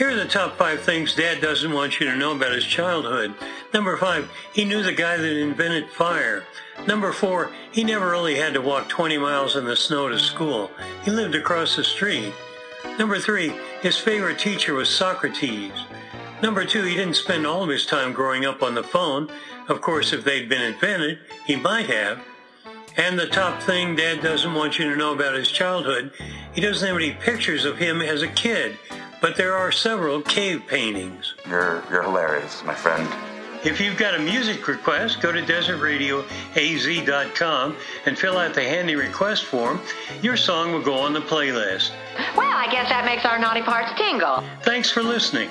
Here are the top five things Dad doesn't want you to know about his childhood. Number five, he knew the guy that invented fire. Number four, he never really had to walk 20 miles in the snow to school. He lived across the street. Number three, his favorite teacher was Socrates. Number two, he didn't spend all of his time growing up on the phone. Of course, if they'd been invented, he might have. And the top thing Dad doesn't want you to know about his childhood, he doesn't have any pictures of him as a kid, but there are several cave paintings. You're you're hilarious, my friend. If you've got a music request, go to desertradioaz.com and fill out the handy request form. Your song will go on the playlist. Well, I guess that makes our naughty parts tingle. Thanks for listening.